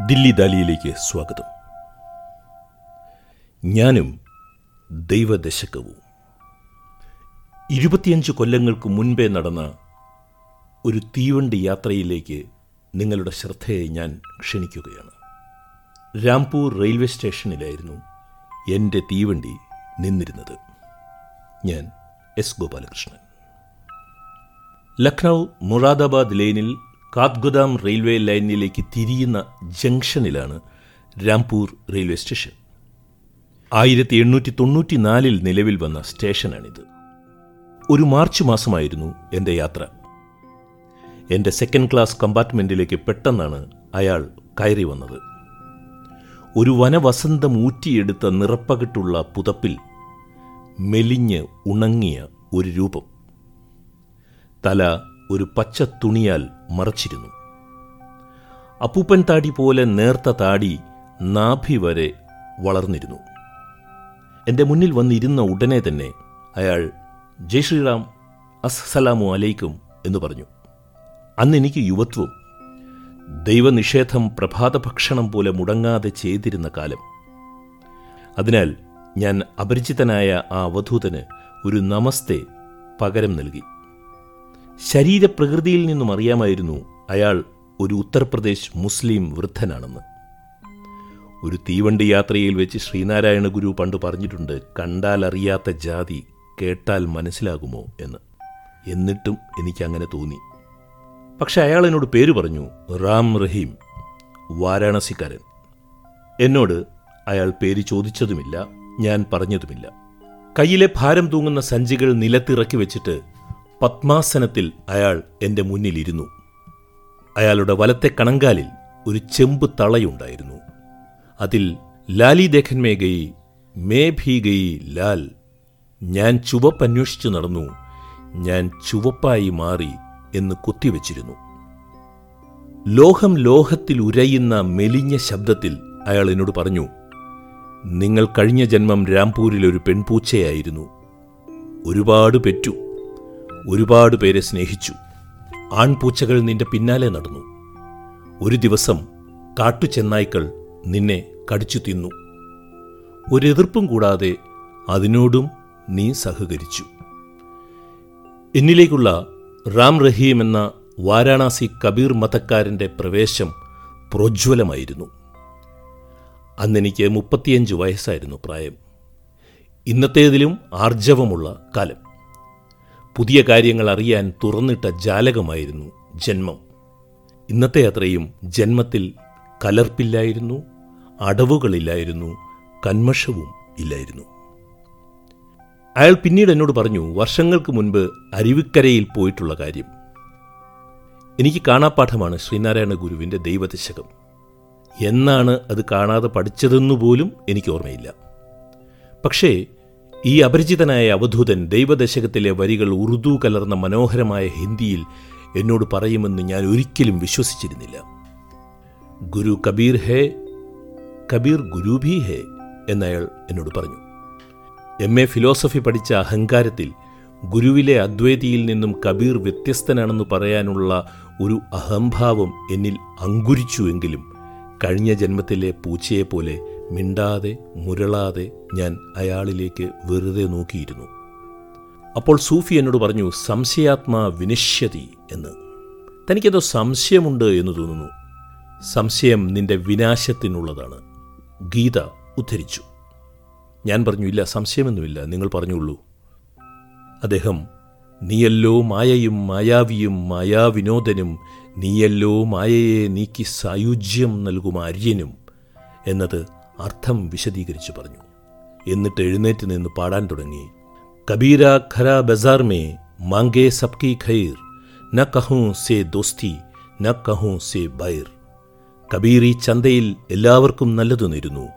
ദില്ലി ദാലിയിലേക്ക് സ്വാഗതം. ഞാനും ദൈവദശകവും. ഇരുപത്തിയഞ്ച് കൊല്ലങ്ങൾക്ക് മുൻപേ നടന്ന ഒരു തീവണ്ടി യാത്രയിലേക്ക് നിങ്ങളുടെ ശ്രദ്ധയെ ഞാൻ ക്ഷണിക്കുകയാണ്. രാംപൂർ റെയിൽവേ സ്റ്റേഷനിലായിരുന്നു എന്റെ തീവണ്ടി നിന്നിരുന്നത്. ഞാൻ എസ് ഗോപാലകൃഷ്ണൻ. ലക്നൗ മുറാദാബാദ് ലൈനിൽ കാത്ഗുദാം റെയിൽവേ ലൈനിലേക്ക് തിരിയുന്ന ജംഗ്ഷനിലാണ് രാംപൂർ റെയിൽവേ സ്റ്റേഷൻ. ആയിരത്തി എണ്ണൂറ്റി തൊണ്ണൂറ്റിനാലിൽ നിലവിൽ വന്ന സ്റ്റേഷനാണിത്. ഒരു മാർച്ച് മാസമായിരുന്നു എന്റെ യാത്ര. എന്റെ സെക്കൻഡ് ക്ലാസ് കമ്പാർട്ട്മെന്റിലേക്ക് പെട്ടെന്നാണ് അയാൾ കയറി വന്നത്. ഒരു വനവസന്തം ഊറ്റിയെടുത്ത നിറപ്പകിട്ടുള്ള പുതപ്പിൽ മെലിഞ്ഞ് ഉണങ്ങിയ ഒരു രൂപം. തല ഒരു പച്ച തുണിയാൽ മറച്ചിരുന്നു. അപ്പൂപ്പൻ താടി പോലെ നേർത്ത താടി നാഭി വരെ വളർന്നിരുന്നു. എന്റെ മുന്നിൽ വന്നിരുന്ന ഉടനെ തന്നെ അയാൾ ജയ് ശ്രീറാം അസ്സലാമു അലൈക്കും എന്ന് പറഞ്ഞു. അന്ന് എനിക്ക് യുവത്വം ദൈവനിഷേധം പ്രഭാതഭക്ഷണം പോലെ മുടങ്ങാതെ ചെയ്തിരുന്ന കാലം. അതിനാൽ ഞാൻ അപരിചിതനായ ആ അവധൂതന് ഒരു നമസ്തേ പകരം നൽകി. ശരീരപ്രകൃതിയിൽ നിന്നും അറിയാമായിരുന്നു അയാൾ ഒരു ഉത്തർപ്രദേശ് മുസ്ലിം വൃദ്ധനാണെന്ന്. ഒരു തീവണ്ടി യാത്രയിൽ വെച്ച് ശ്രീനാരായണ ഗുരു പണ്ട് പറഞ്ഞിട്ടുണ്ട് കണ്ടാൽ അറിയാത്ത ജാതി കേട്ടാൽ മനസ്സിലാകുമോ എന്ന്. എന്നിട്ടും എനിക്കങ്ങനെ തോന്നി. പക്ഷെ അയാൾ എന്നോട് പേര് പറഞ്ഞു റാം റഹീം വാരാണസിക്കാരൻ. എന്നോട് അയാൾ പേര് ചോദിച്ചതുമില്ല ഞാൻ പറഞ്ഞതുമില്ല. കയ്യിലെ ഭാരം തൂങ്ങുന്ന സഞ്ചികൾ നിലത്തിറക്കി വെച്ചിട്ട് പത്മാസനത്തിൽ അയാൾ എന്റെ മുന്നിലിരുന്നു. അയാളുടെ വലത്തെ കണങ്കാലിൽ ഒരു ചെമ്പ് തളയുണ്ടായിരുന്നു. അതിൽ ലാലി ദേഖന്മേ ഗയി മേ ഭീ ഗയി ലാൽ ഞാൻ ചുവപ്പ് അന്വേഷിച്ചു നടന്നു ഞാൻ ചുവപ്പായി മാറി എന്ന് കുത്തിവെച്ചിരുന്നു. ലോഹം ലോഹത്തിൽ ഉരയുന്ന മെലിഞ്ഞ ശബ്ദത്തിൽ അയാൾ എന്നോട് പറഞ്ഞു നിങ്ങൾ കഴിഞ്ഞ ജന്മം രാംപൂരിൽ ഒരു പെൺപൂച്ചയായിരുന്നു. ഒരുപാട് പെറ്റു. ഒരുപാട് പേരെ സ്നേഹിച്ചു. ആൺപൂച്ചകൾ നിന്റെ പിന്നാലെ നടന്നു. ഒരു ദിവസം കാട്ടുചെന്നായ്ക്കൾ നിന്നെ കടിച്ചു തിന്നു. ഒരെതിർപ്പും കൂടാതെ അതിനോടും നീ സഹകരിച്ചു. എന്നിലേക്കുള്ള റാം റഹീം എന്ന വാരാണസി കബീർ മതക്കാരന്റെ പ്രവേശം പ്രോജ്വലമായിരുന്നു. അന്നെനിക്ക് മുപ്പത്തിയഞ്ച് വയസ്സായിരുന്നു പ്രായം. ഇന്നത്തേതിലും ആർജവമുള്ള കാലം. പുതിയ കാര്യങ്ങൾ അറിയാൻ തുറന്നിട്ട ജാലകമായിരുന്നു ജന്മം. ഇന്നത്തെ അത്രയും ജന്മത്തിൽ കലർപ്പില്ലായിരുന്നു അടവുകളില്ലായിരുന്നു കന്മഷവും ഇല്ലായിരുന്നു. അയാൾ പിന്നീട് എന്നോട് പറഞ്ഞു വർഷങ്ങൾക്ക് മുൻപ് അരുവിക്കരയിൽ പോയിട്ടുള്ള കാര്യം. എനിക്ക് കാണാപ്പാഠമാണ് ശ്രീനാരായണ ഗുരുവിന്റെ ദൈവദശകം. എന്നാണ് അത് കാണാതെ പഠിച്ചതെന്നു പോലും എനിക്ക് ഓർമ്മയില്ല. പക്ഷേ ഈ അപരിചിതനായ അവധൂതൻ ദൈവദശകത്തിലെ വരികൾ ഉറുദു കലർന്ന മനോഹരമായ ഹിന്ദിയിൽ എന്നോട് പറയുമെന്ന് ഞാൻ ഒരിക്കലും വിശ്വസിച്ചിരുന്നില്ല. ഗുരു കബീർ ഹേ കബീർ ഗുരു ഭി ഹേ എന്നയാൾ എന്നോട് പറഞ്ഞു. എം എ ഫിലോസഫി പഠിച്ച അഹങ്കാരത്തിൽ ഗുരുവിലെ അദ്വൈതിയിൽ നിന്നും കബീർ വ്യത്യസ്തനാണെന്ന് പറയാനുള്ള ഒരു അഹംഭാവം എന്നിൽ അങ്കുരിച്ചുവെങ്കിലും കഴിഞ്ഞ ജന്മത്തിലെ പൂച്ചയെപ്പോലെ മിണ്ടാതെ മുരളാതെ ഞാൻ അയാളിലേക്ക് വെറുതെ നോക്കിയിരുന്നു. അപ്പോൾ സൂഫി എന്നോട് പറഞ്ഞു സംശയാത്മാ വിനശ്യതി എന്ന്. തനിക്കെന്തോ സംശയമുണ്ട് എന്ന് തോന്നുന്നു. സംശയം നിന്റെ വിനാശത്തിനുള്ളതാണ്. ഗീത ഉദ്ധരിച്ചു. ഞാൻ പറഞ്ഞു ഇല്ല സംശയമൊന്നുമില്ല നിങ്ങൾ പറഞ്ഞുള്ളൂ. അദ്ദേഹം നീയല്ലോ മായയും മായാവിയും മായാവിനോദനും നീയല്ലോ മായയെ നീക്കി സായുജ്യം നൽകും ആര്യനും എന്നത് അർത്ഥം വിശദീകരിച്ചു പറഞ്ഞു. എന്നിട്ട് എഴുന്നേറ്റ് നിന്ന് പാടാൻ തുടങ്ങി. കബീര ഖര ബസാർ മേ മാങ്കേ സബ്കി ഖൈർ ന കഹൂ സേ ദോസ്തി ന കഹൂ സേ ബൈർ. കബീർ ഈ ചന്തയിൽ എല്ലാവർക്കും നല്ലതു നേരുന്നു.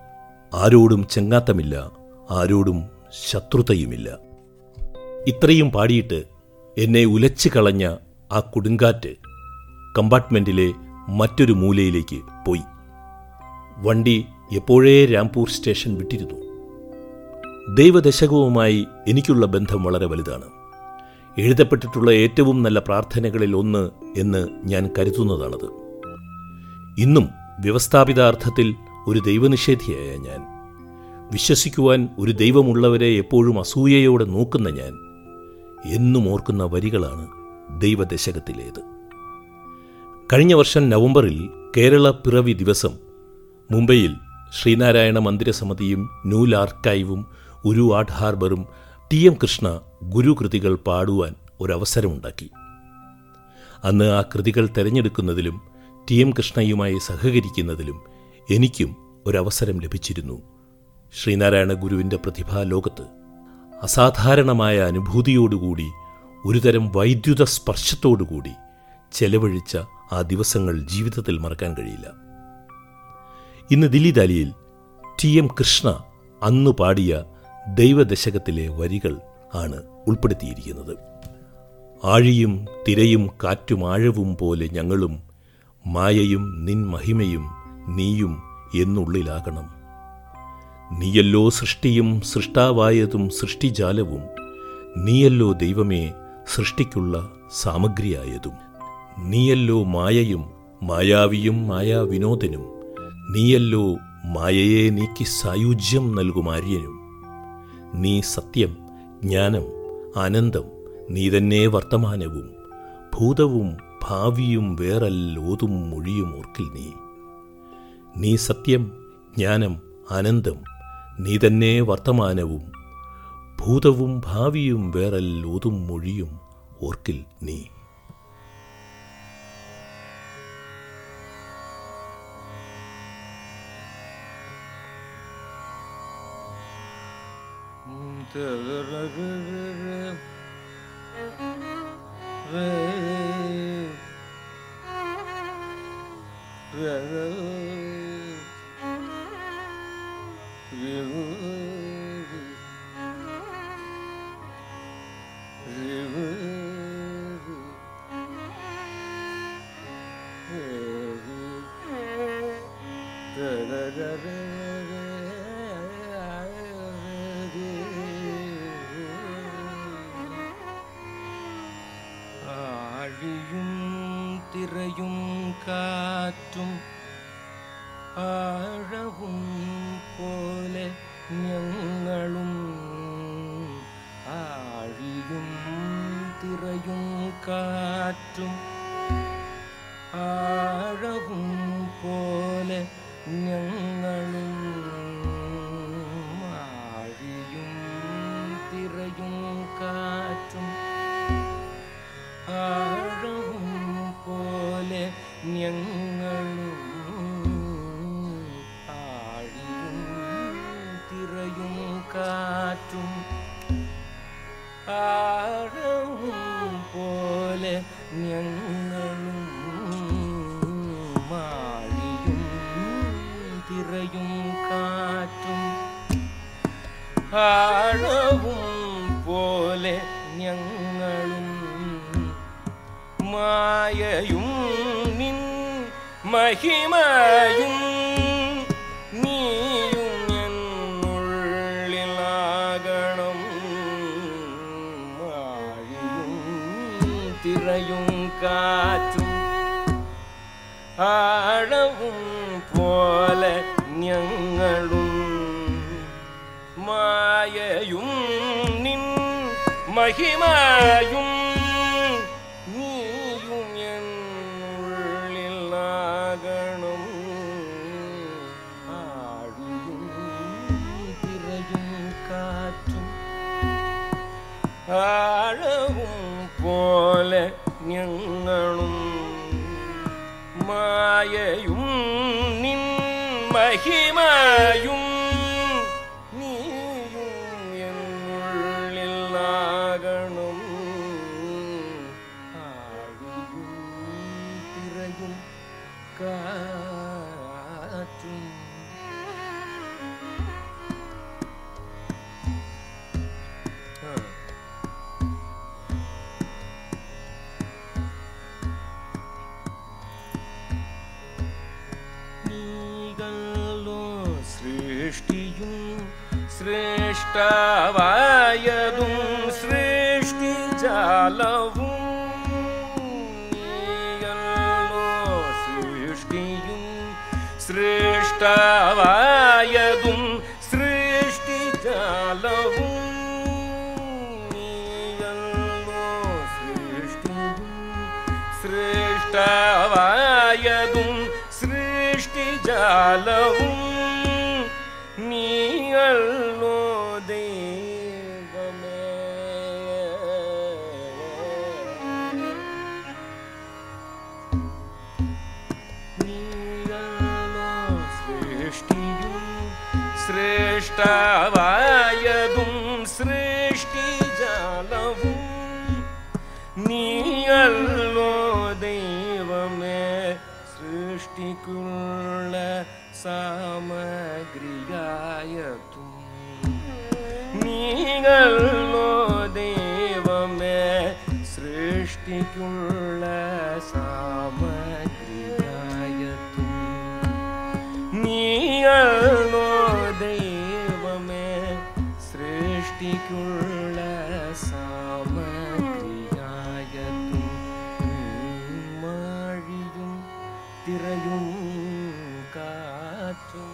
ആരോടും ചെങ്ങാത്തമില്ല ആരോടും ശത്രുതയുമില്ല. ഇത്രയും പാടിയിട്ട് എന്നെ ഉലച്ചു കളഞ്ഞ ആ കൊടുങ്കാറ്റ് കമ്പാർട്ട്മെന്റിലെ മറ്റൊരു മൂലയിലേക്ക് പോയി. വണ്ടി എപ്പോഴേ രാംപൂർ സ്റ്റേഷൻ വിട്ടിരുന്നു. ദൈവദശകവുമായി എനിക്കുള്ള ബന്ധം വളരെ വലുതാണ്. എഴുതപ്പെട്ടിട്ടുള്ള ഏറ്റവും നല്ല പ്രാർത്ഥനകളിൽ ഒന്ന് എന്ന് ഞാൻ കരുതുന്നതാണത്. ഇന്നും വ്യവസ്ഥാപിതാർത്ഥത്തിൽ ഒരു ദൈവനിഷേധിയായ ഞാൻ. വിശ്വസിക്കുവാൻ ഒരു ദൈവമുള്ളവരെ എപ്പോഴും അസൂയയോടെ നോക്കുന്ന ഞാൻ. എന്നും ഓർക്കുന്ന വരികളാണ് ദൈവദശകത്തിലേത്. കഴിഞ്ഞ വർഷം നവംബറിൽ കേരള പിറവി ദിവസം മുംബൈയിൽ ശ്രീനാരായണ മന്ദിരസമിതിയും ന്യൂ ആർക്കൈവും ഉരു ആർട്ട് ഹാർബറും ടി എം കൃഷ്ണ ഗുരുകൃതികൾ പാടുവാൻ ഒരവസരമുണ്ടാക്കി. അന്ന് ആ കൃതികൾ തിരഞ്ഞെടുക്കുന്നതിലും ടി എം കൃഷ്ണയുമായി സഹകരിക്കുന്നതിലും എനിക്കും ഒരവസരം ലഭിച്ചിരുന്നു. ശ്രീനാരായണ ഗുരുവിന്റെ പ്രതിഭാലോകത്ത് അസാധാരണമായ അനുഭൂതിയോടുകൂടി ഒരുതരം വൈദ്യുത സ്പർശത്തോടുകൂടി ചെലവഴിച്ച ആ ദിവസങ്ങൾ ജീവിതത്തിൽ മറക്കാൻ കഴിയില്ല. ഇന്ന് ദില്ലി ദാലിയിൽ ടി എം കൃഷ്ണ അന്നു പാടിയ ദൈവദശകത്തിലെ വരികൾ ആണ് ഉൾപ്പെടുത്തിയിരിക്കുന്നത്. ആഴിയും തിരയും കാറ്റുമാഴവും പോലെ ഞങ്ങളും മായയും നിൻ മഹിമയും നീയും എന്നുള്ളിലാകണം. നീയല്ലോ സൃഷ്ടിയും സൃഷ്ടാവായതും സൃഷ്ടിജാലവും നീയല്ലോ ദൈവമേ സൃഷ്ടിക്കുള്ള സാമഗ്രിയായതും. നീയല്ലോ മായയും മായാവിയും മായാവിനോദനും നീയല്ലോ മായയെ നീക്കി സായുജ്യം നൽകും ആര്യനും. നീ സത്യം ജ്ഞാനം ആനന്ദം നീ തന്നെ വർത്തമാനവും ഭൂതവും ഭാവിയും വേറല്ലോതും മൊഴിയും ഓർക്കിൽ നീ. നീ സത്യം ജ്ഞാനം ആനന്ദം നീ തന്നെ വർത്തമാനവും ഭൂതവും ഭാവിയും വേറല്ലോതും മൊഴിയും ഓർക്കിൽ നീ. ആഴിയും ഞങ്ങളും മാളിയും തിറയും കാറ്റും ആഴവും പോലെ ഞങ്ങളും മായയും നിൻ മഹിമയും തിരയും കാറ്റും ആഴവും പോലെ ഞങ്ങളും. മായയും നിൻ മഹിമയും ആഴവും ഞങ്ങളും മായയും നിൻ മഹിമയും സൃഷ്ടാവായതും സൃഷ്ടിജാലവും നീയല്ലോ സൃഷ്ടിയും സൃഷ്ടാവായതും സൃഷ്ടിജാലവും श्रेष्ठवायदुं सृष्टिजालवु नियल्लो दैवमे सृष्टिकुल सामग्रियायतु नियल्लो देवम सृष्टिकुल सामग्रियायतु नियल സൃഷ്ടിക്കുള്ള സാമഗ്രിയായതും മഴിയും തിറയും കാറ്റും.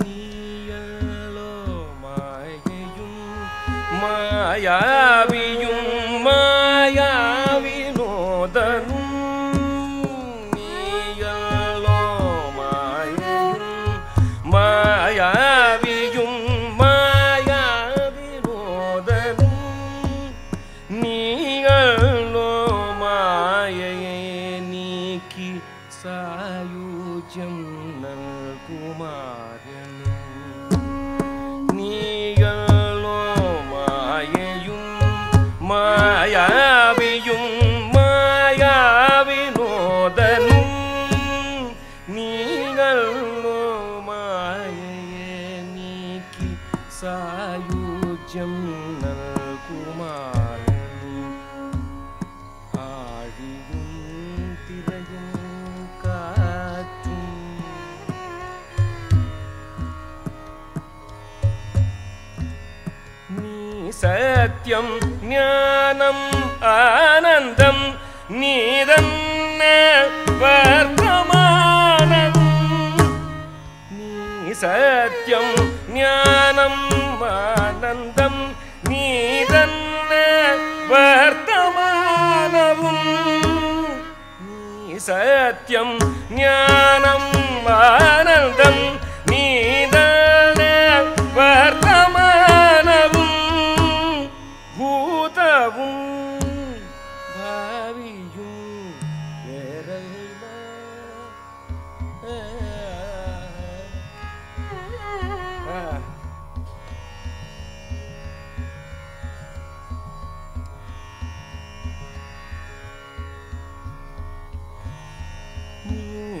നീയല്ലോ മായയും മായാവിയും 嘛。സത്യം ജ്ഞാനം ആനന്ദം നീ തന്നെ വർത്തമാനം നീ സത്യം ജ്ഞാനം ആനന്ദം നീ തന്നെ വർത്തമാനവും നീ സത്യം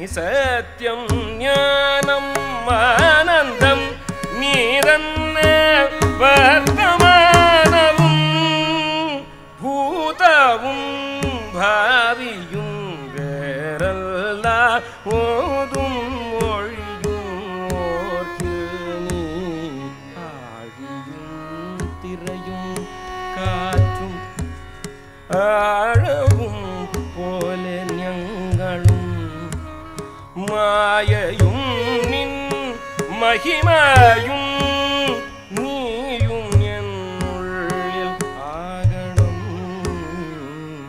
നീ സത്യം ജ്ഞാനം ആനന്ദം നീ തന്നെ വർത്തമാനവും ഭൂതവും ഭാവിയും വേറല്ല ഓതും മൊഴിയും ഓർക്ക് നീ ആഴിയും തിരയും മഹിമയും നീയും എന്നുള്ളിൽ ആകണം.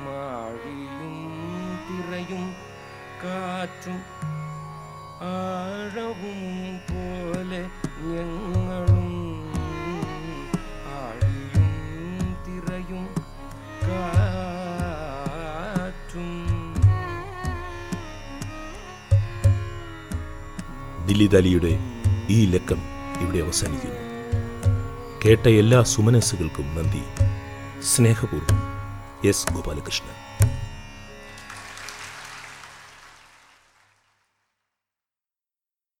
മാഴിയും തിറയും കാറ്റും ആഴവും പോലെ ഞങ്ങളും. ആഴിയും തിറയും കാറ്റും. അലിയുടെ ഈ ലക്കം ഇവിടെ അവസാനിക്കുന്നു. കേട്ട എല്ലാ സുമനസ്സുകൾക്കും നന്ദി. സ്നേഹപൂർവം എസ് ഗോപാലകൃഷ്ണൻ.